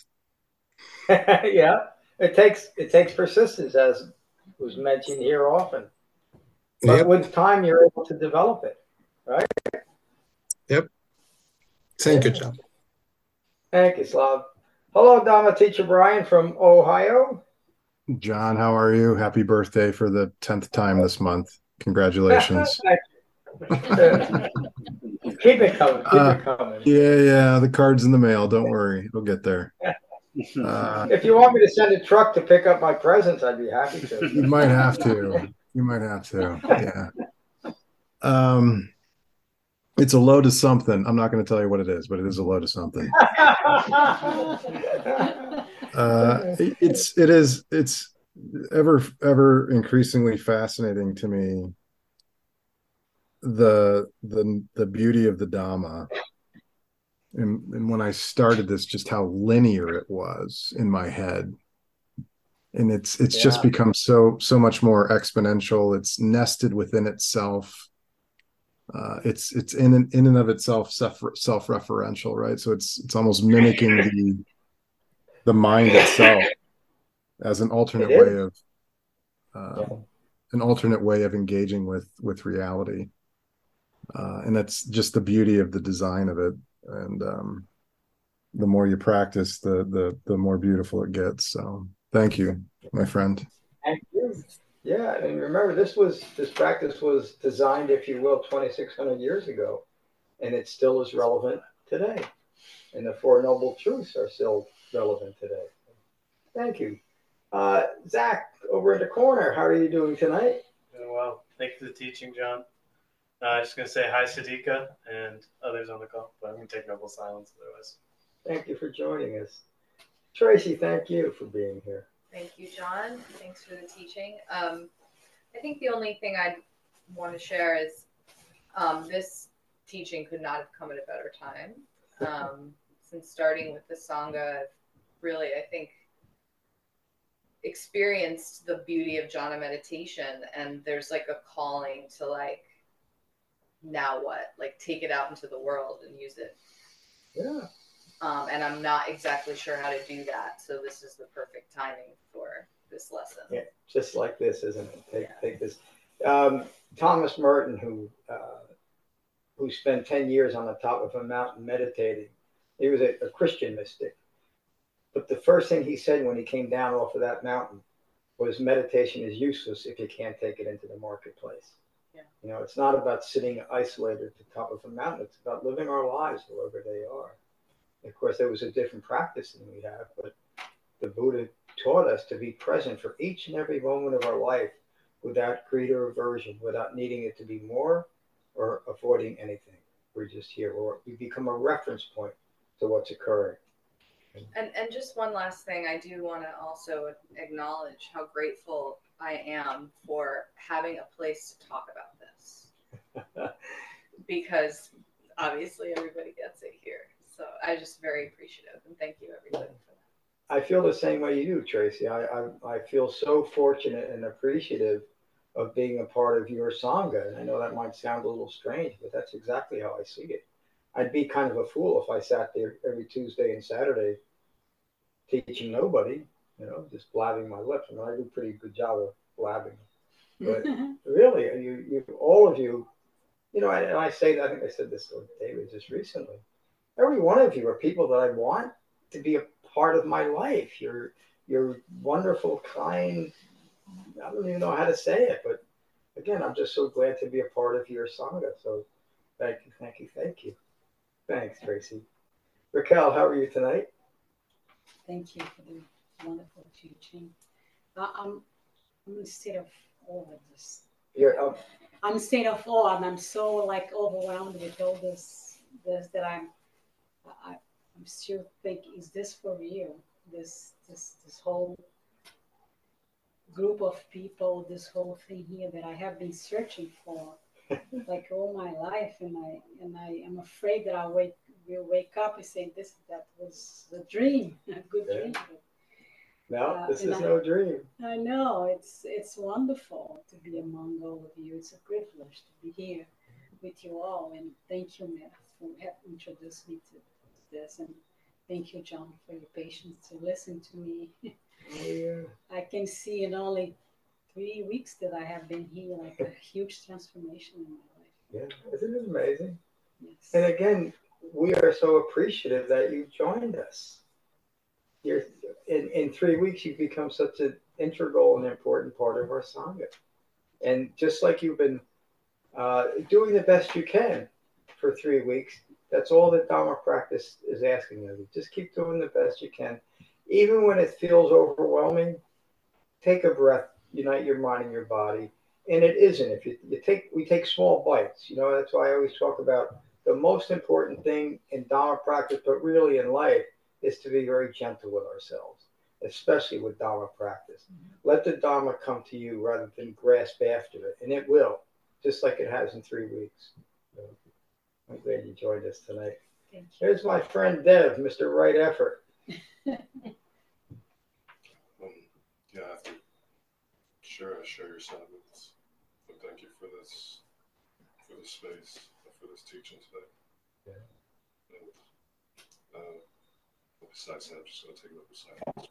B: yeah, it takes it takes persistence, as was mentioned here often. But yep. with time, you're able to develop it, right?
G: Yep. Thank yeah. you, John.
B: Thank you, Slav. Hello, Dharma teacher Brian from Ohio.
H: John, how are you? Happy birthday for the 10th time this month. Congratulations.
B: keep it coming. Keep uh, it coming.
H: Yeah, yeah. The card's in the mail. Don't worry. It'll get there.
B: Uh, if you want me to send a truck to pick up my presents, I'd be happy to.
H: You might have to. You might have to. Yeah. Um, it's a load of something. I'm not going to tell you what it is, but it is a load of something. uh, it's it is it's ever ever increasingly fascinating to me the the the beauty of the Dhamma. And, and when I started this, just how linear it was in my head and it's it's yeah. just become so so much more exponential it's nested within itself uh, it's it's in in and of itself self self referential, right? So it's it's almost mimicking the the mind itself as an alternate way of uh, yeah. an alternate way of engaging with with reality, uh, and that's just the beauty of the design of it. And um, the more you practice, the the the more beautiful it gets. So thank you, my friend.
B: Thank you. Yeah, and remember, this was this practice was designed, if you will, 2,600 years ago, and it still is relevant today. And the Four Noble Truths are still relevant today. Thank you. Uh, Zach, over in the corner, how are you doing tonight?
I: Doing well. Thank you for the teaching, John. Uh, I'm just going to say hi, Sadiqa, and others on the call, but I'm going to take noble silence otherwise.
B: Thank you for joining us. Tracy, thank you for being here.
J: Thank you, John. Thanks for the teaching. Um, I think the only thing I'd want to share is um, this teaching could not have come at a better time. Um, since starting with the Sangha, really, I think, experienced the beauty of jhana meditation. And there's like a calling to, like, now what? Like, take it out into the world and use it.
B: Yeah.
J: Um, and I'm not exactly sure how to do that. So this is the perfect timing for this lesson.
B: Yeah, just like this, isn't it? Take, yeah. take this. Um, Thomas Merton, who uh, who spent ten years on the top of a mountain meditating, he was a, a Christian mystic. But the first thing he said when he came down off of that mountain was meditation is useless if you can't take it into the marketplace.
J: Yeah.
B: You know, it's not about sitting isolated at the top of a mountain. It's about living our lives wherever they are. Of course, there was a different practice than we have, but the Buddha taught us to be present for each and every moment of our life without greed or aversion, without needing it to be more or avoiding anything. We're just here, or we become a reference point to what's occurring.
J: And and just one last thing, I do want to also acknowledge how grateful I am for having a place to talk about this. because obviously everybody gets it here. So I just very appreciative and thank you everybody for that.
B: I feel the same way you do, Tracy. I, I, I feel so fortunate and appreciative of being a part of your Sangha. And I know that might sound a little strange, but that's exactly how I see it. I'd be kind of a fool if I sat there every Tuesday and Saturday teaching nobody, you know, just blabbing my lips. I mean, I do a pretty good job of blabbing. But really, you, you, all of you, you know, and I say that, I think I said this to David just recently. Every one of you are people that I want to be a part of my life. You're, you're wonderful, kind. I don't even know how to say it, but again, I'm just so glad to be a part of your Sangha. So thank you, thank you, thank you. Thanks, Tracy. Raquel, how are you tonight?
K: Thank you for the wonderful teaching. I'm, I'm in a state of awe of this.
B: You're um,
K: I'm in a state of awe, and I'm so like overwhelmed with all this, this that I'm. I, I'm still thinking, is this for real? This, this, this whole group of people, this whole thing here that I have been searching for like all my life, and I and I am afraid that I wake will wake up and say this that was a dream, a good
B: Yeah.
K: dream.
B: No,
K: Uh,
B: this is
K: I-
B: no dream.
K: I know it's it's wonderful to be among all of you. It's a privilege to be here with you all, and thank you, Matt, for having introduced me to this, and thank you, John, for your patience to listen to me.
B: Oh, yeah.
K: I can see in only three weeks that I have been here, like a huge transformation in my life.
B: Yeah, isn't it amazing?
K: Yes.
B: And again, we are so appreciative that you joined us. You're in, in three weeks you've become such an integral and important part of our Sangha. And just like you've been uh, doing the best you can for three weeks, that's all that Dharma practice is asking of you. Just keep doing the best you can. Even when it feels overwhelming, take a breath, unite your mind and your body. And it isn't. If you, you take we take small bites, you know, that's why I always talk about the most important thing in Dharma practice, but really in life, is to be very gentle with ourselves, especially with Dharma practice. Let the Dharma come to you rather than grasp after it, and it will, just like it has in three weeks. So, I'm glad you joined us tonight.
K: Thank you.
B: Here's my friend Dev, Mr. Right Effort.
L: Um, yeah, I have to share, I share your sentiments. But thank you for this, for this space, and for this teaching today.
B: Yeah.
L: And, uh, besides that, I'm just gonna take it up with silence.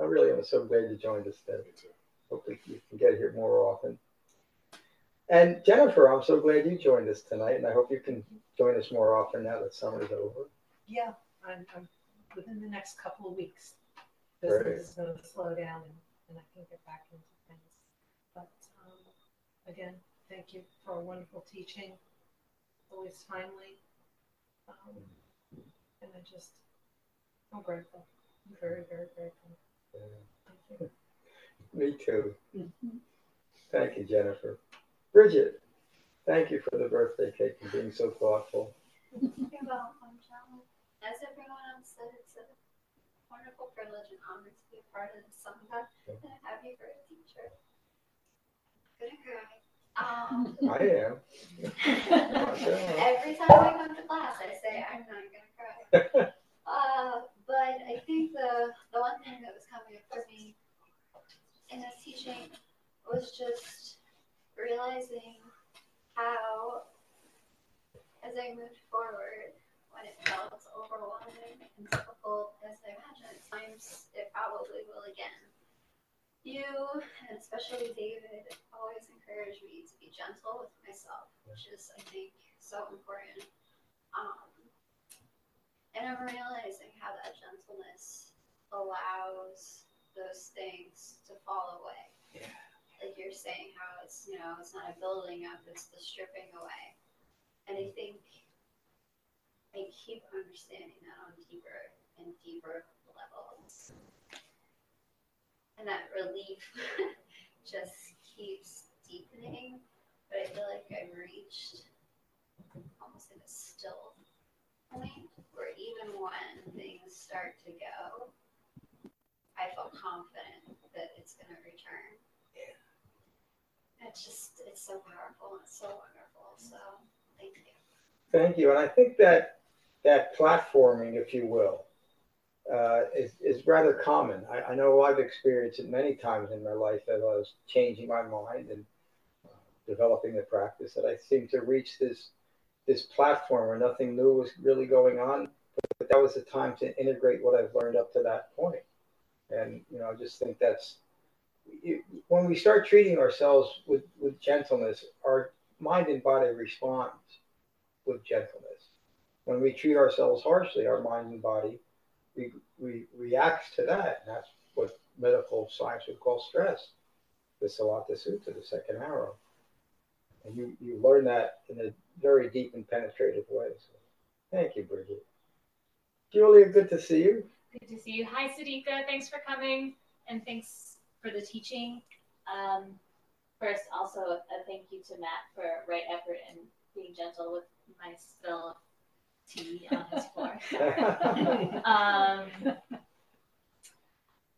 B: I really am so glad you joined us, today.
L: Me too.
B: Hopefully you can get here more often. And Jennifer, I'm so glad you joined us tonight, and I hope you can join us more often now that summer's over.
M: Yeah, I'm, I'm within the next couple of weeks.
B: Great.
M: Business is going to slow down and, and I can get back into things. But um, again, thank you for a wonderful teaching, always timely. Um, and I just, I'm grateful. I'm very, very grateful. Thank you.
B: Me too. Thank you, Jennifer. Bridget, thank you for the birthday cake and being so thoughtful.
N: You're welcome, John. As everyone else said, it's a wonderful privilege and honor to be a part of the Sangha and have you for a teacher. Gonna cry. Um,
B: I am.
N: every time I come to class, I say I'm not gonna cry. Uh, but I think the the one thing that was coming up for me in this teaching was just realizing how, as I moved forward, when it felt overwhelming and difficult, as I imagine at times it probably will again. You, and especially David, always encourage me to be gentle with myself, which is, I think, so important. Um, and I'm realizing how that gentleness allows those things to fall away.
B: Yeah.
N: Like you're saying, how it's you know it's not a building up; it's the stripping away. And I think I keep understanding that on deeper and deeper levels, and that relief just keeps deepening. But I feel like I've reached almost like a still point where even when things start to go, I feel confident that it's going to return.
B: Yeah.
N: It's just, it's so powerful and it's so wonderful. So thank you.
B: Thank you. And I think that that platforming, if you will, uh, is, is rather common. I, I know I've experienced it many times in my life as I was changing my mind and uh, developing the practice that I seemed to reach this this platform where nothing new was really going on. But that was the time to integrate what I've learned up to that point. And you know, I just think that's when we start treating ourselves with, with gentleness, our mind and body responds with gentleness. When we treat ourselves harshly, our mind and body we, we reacts to that. And that's what medical science would call stress. The Sallatha Sutta, the second arrow. And you, you learn that in a very deep and penetrative way. So thank you, Bridget. Julia, good to see you.
O: Good to see you. Hi, Sadika. Thanks for coming and thanks for the teaching. Um, first, also a thank you to Matt for right effort and being gentle with my spill tea on his floor. um,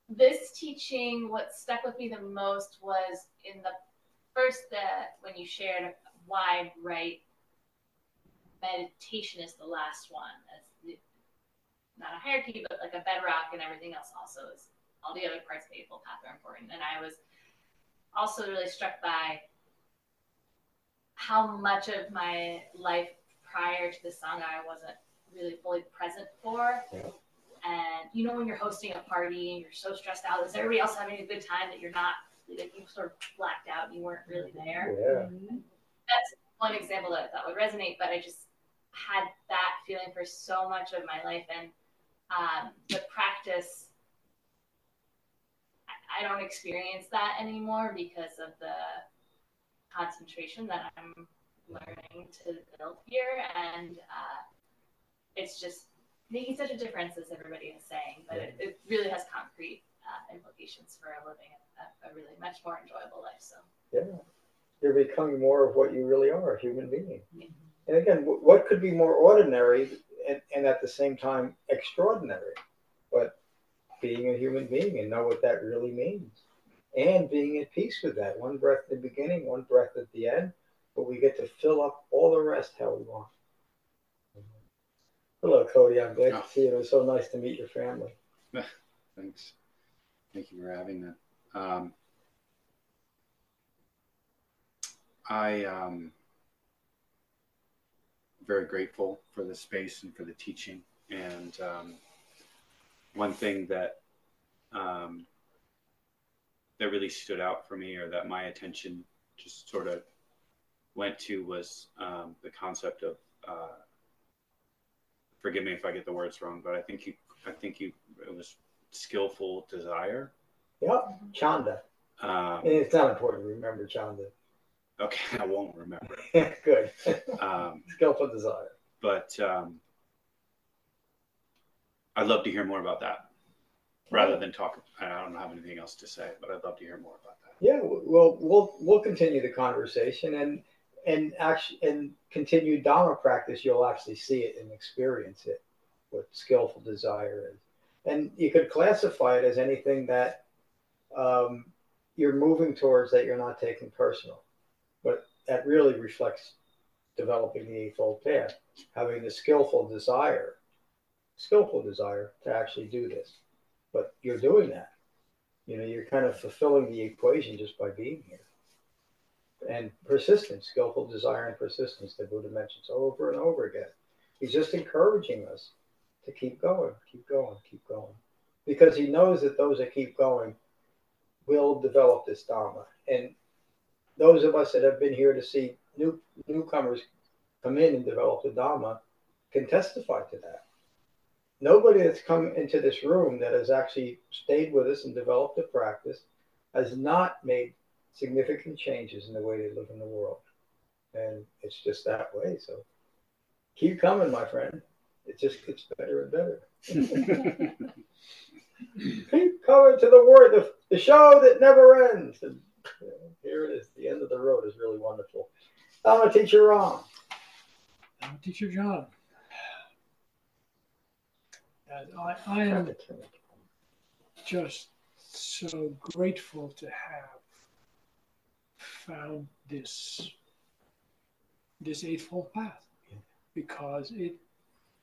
O: this teaching, what stuck with me the most was in the first that when you shared why right meditation is the last one That's the, not a hierarchy but like a bedrock and everything else also is all the other parts of the eightfold path are important and i was also really struck by how much of my life prior to the sangha I wasn't really fully present for. Yeah. And you know when you're hosting a party and you're so stressed out, is everybody else having a good time that you're not like you sort of blacked out and you weren't really there?
B: Yeah.
O: Mm-hmm. That's one example that I thought would resonate, but I just had that feeling for so much of my life and um, the practice I don't experience that anymore because of the concentration that I'm learning to build here, and uh, it's just making such a difference, as everybody is saying. But it, it really has concrete uh, implications for living a, a, really much more enjoyable life. So
B: yeah, you're becoming more of what you really are, a human being. Yeah. And again, what could be more ordinary and, and at the same time extraordinary? But being a human being and know what that really means. And being at peace with that. One breath at the beginning, one breath at the end, but we get to fill up all the rest how we want. Hello, Cody. I'm glad oh. to see you. It was so nice to meet your family.
P: Thanks. Thank you for having that. Um, I um, very grateful for the space and for the teaching. And um, one thing that um, that really stood out for me, or that my attention just sort of went to was um, the concept of. Uh, forgive me if I get the words wrong, but I think you, I think you, it was skillful desire.
B: Yep, Chanda. Um, and it's not important to remember Chanda.
P: Okay, I won't remember.
B: Good. um, skillful desire.
P: But um, I'd love to hear more about that, rather than talk. I don't have anything else to say, but I'd love to hear more about that.
B: Yeah, well, we'll we'll continue the conversation, and and actually and continue Dharma practice, you'll actually see it and experience it, what skillful desire is. And you could classify it as anything that um, you're moving towards that you're not taking personal. But that really reflects developing the Eightfold Path, having the skillful desire, skillful desire to actually do this. But you're doing that. You know, you're kind of fulfilling the equation just by being here and persistence, skillful desire and persistence that Buddha mentions over and over again. He's just encouraging us to keep going, keep going, keep going. Because he knows that those that keep going will develop this Dharma. And those of us that have been here to see new newcomers come in and develop the Dharma can testify to that. nobody that's come into this room that has actually stayed with us and developed a practice has not made significant changes in the way they live in the world. And it's just that way. So keep coming, my friend. It just gets better and better. keep coming to the word, the, the show that never ends. And here it is. The end of the road is really wonderful. Dharma teacher Ram.
C: I'm a teacher John. And I, I am just so grateful to have found this this eightfold path because it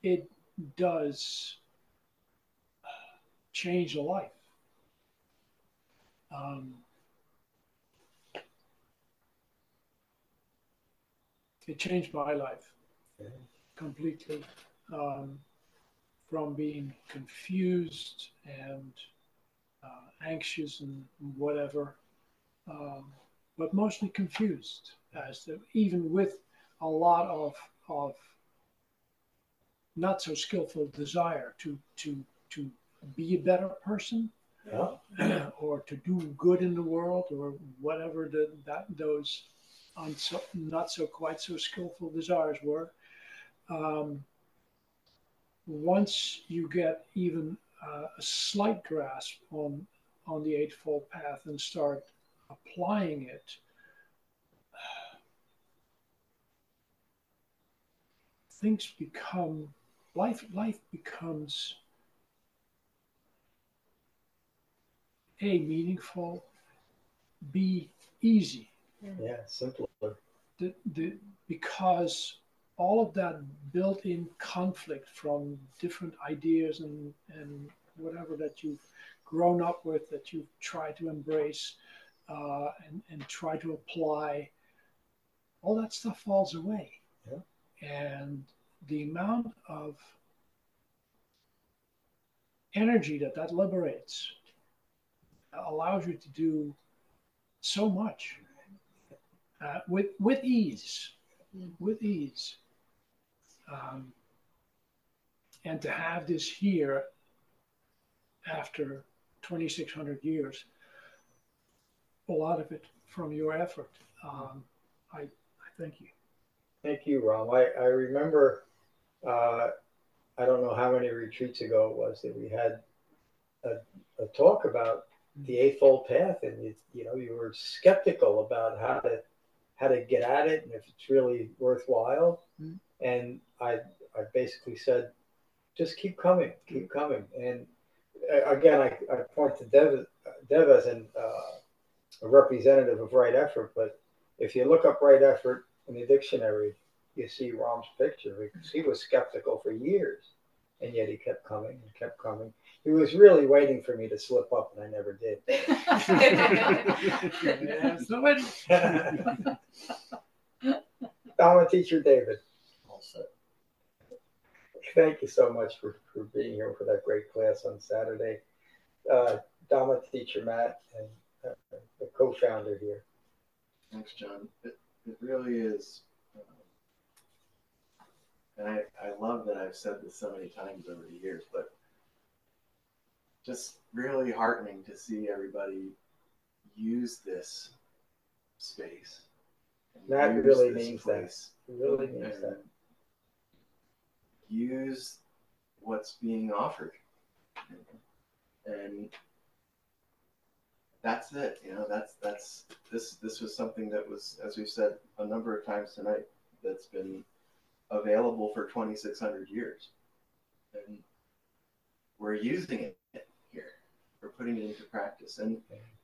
C: it does change a life. Um, it changed my life completely um, from being confused and uh, anxious and whatever, um, but mostly confused as to, even with a lot of of not so skillful desire to to to be a better person
B: Yeah.
C: or to do good in the world or whatever the, that those unso, not so quite so skillful desires were. Um, once you get even uh, a slight grasp on on the eightfold path and start applying it, things become life. Life becomes a meaningful, b easy.
B: Yeah, simpler.
C: The, the, because all of that built-in conflict from different ideas and, and whatever that you've grown up with that you've tried to embrace uh, and, and try to apply, all that stuff falls away.
B: Yeah.
C: And the amount of energy that that liberates allows you to do so much uh, with with ease, with ease, um, and to have this here after 2,600 years, a lot of it from your effort. Um, I, I thank you.
B: Thank you, Ram. I, I remember, uh, I don't know how many retreats ago it was that we had a, a talk about the Eightfold Path, and you, you know you were skeptical about how to how to get at it and if it's really worthwhile.
C: Mhm.
B: And I I basically said, just keep coming, keep coming. And again, I, I point to Dev, Dev as an, uh, a representative of right effort, but if you look up right effort in the dictionary, you see Ram's picture because he was skeptical for years, and yet he kept coming and kept coming. He was really waiting for me to slip up, and I never did. Dharma teacher David. All set. Thank you so much for, for being here for that great class on Saturday. Uh, Dharma teacher Matt and uh, the co-founder here.
Q: Thanks, John. It, it really is. And I, I love that I've said this so many times over the years, but just really heartening to see everybody use this space. and
B: That really means
Q: place
B: that. Really means that.
Q: Use what's being offered. And that's it. You know, that's that's this this was something that was, as we've said a number of times tonight, that's been available for 2,600 years, and we're using it here. We're putting it into practice, and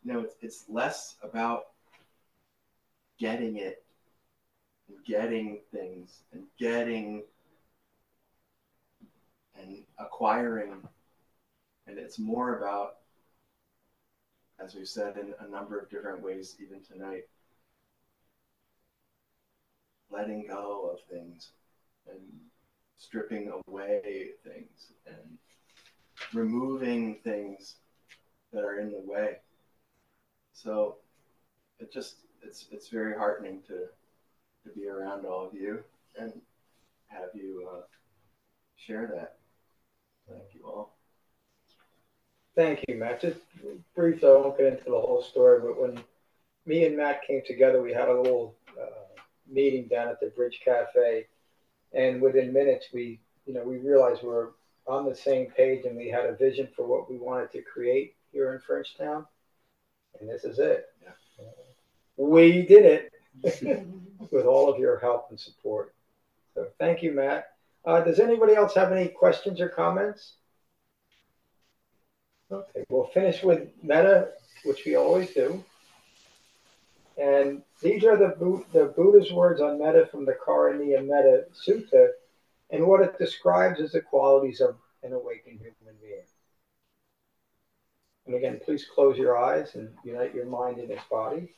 Q: you know, it's it's less about getting it, and getting things, and getting and acquiring, and it's more about as we've said in a number of different ways, even tonight, letting go of things and stripping away things and removing things that are in the way. So it just it's it's very heartening to to be around all of you and have you uh, share that. Thank you all.
B: thank you, Matt. Just briefly, I won't get into the whole story, but when me and Matt came together, we had a little uh, meeting down at the Bridge Cafe, and within minutes, we, you know, we realized we're on the same page and we had a vision for what we wanted to create here in Frenchtown, and this is it. We did it with all of your help and support. So thank you, Matt. Uh, does anybody else have any questions or comments? Okay, we'll finish with Metta, which we always do. And these are the, the Buddha's words on metta from the Karaniya Metta Sutta, and what it describes as the qualities of an awakened human being. And again, please close your eyes and unite your mind and its body.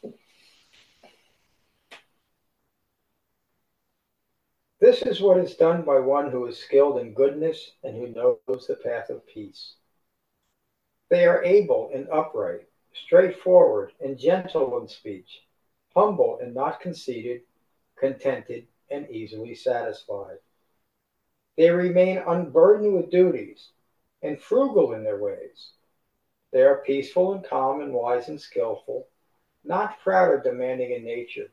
B: This is what is done by one who is skilled in goodness and who knows the path of peace. They are able and upright, straightforward and gentle in speech, humble and not conceited, contented and easily satisfied. They remain unburdened with duties and frugal in their ways. They are peaceful and calm and wise and skillful, not proud or demanding in nature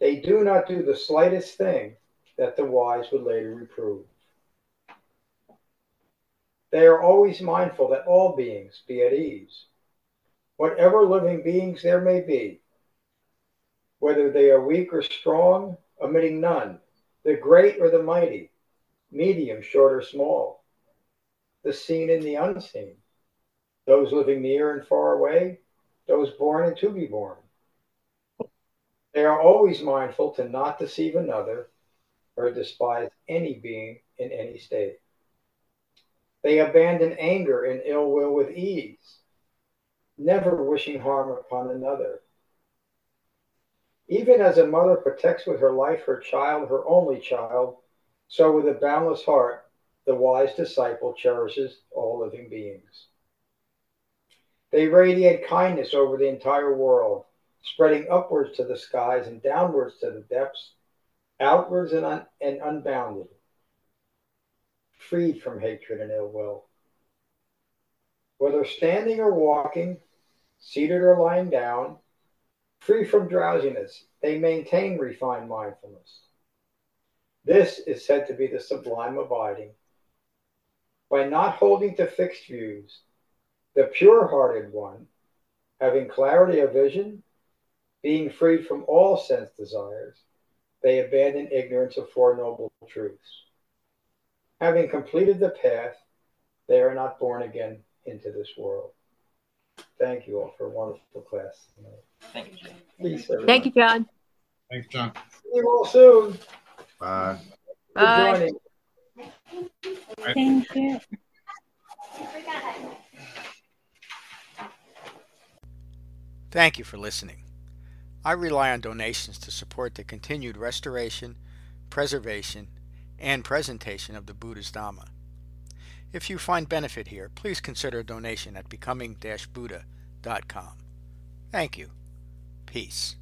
B: they do not do the slightest thing that the wise would later reprove. They are always mindful that all beings be at ease, whatever living beings there may be, whether they are weak or strong, omitting none, the great or the mighty, medium, short, or small, the seen and the unseen, those living near and far away, those born and to be born they are always mindful to not deceive another or despise any being in any state. They abandon anger and ill will with ease, never wishing harm upon another. Even as a mother protects with her life her child, her only child, so with a boundless heart, the wise disciple cherishes all living beings. They radiate kindness over the entire world, spreading upwards to the skies and downwards to the depths, outwards and, un- and unbounded, freed from hatred and ill will. Whether standing or walking, seated or lying down, free from drowsiness, they maintain refined mindfulness. This is said to be the sublime abiding. By not holding to fixed views, the pure hearted one, having clarity of vision, being freed from all sense desires, they abandon ignorance of Four Noble Truths. Having completed the path, they are not born again into this world. Thank you all for a wonderful class.
R: Thank you, John.
B: Peace,
F: Thank you, John.
D: Thanks, John.
B: See you all soon.
H: Bye.
F: Bye.
E: Thank you.
A: Thank you for listening. I rely on donations to support the continued restoration, preservation, and presentation of the Buddha's Dhamma. If you find benefit here, please consider a donation at becoming-buddha.com. Thank you. Peace.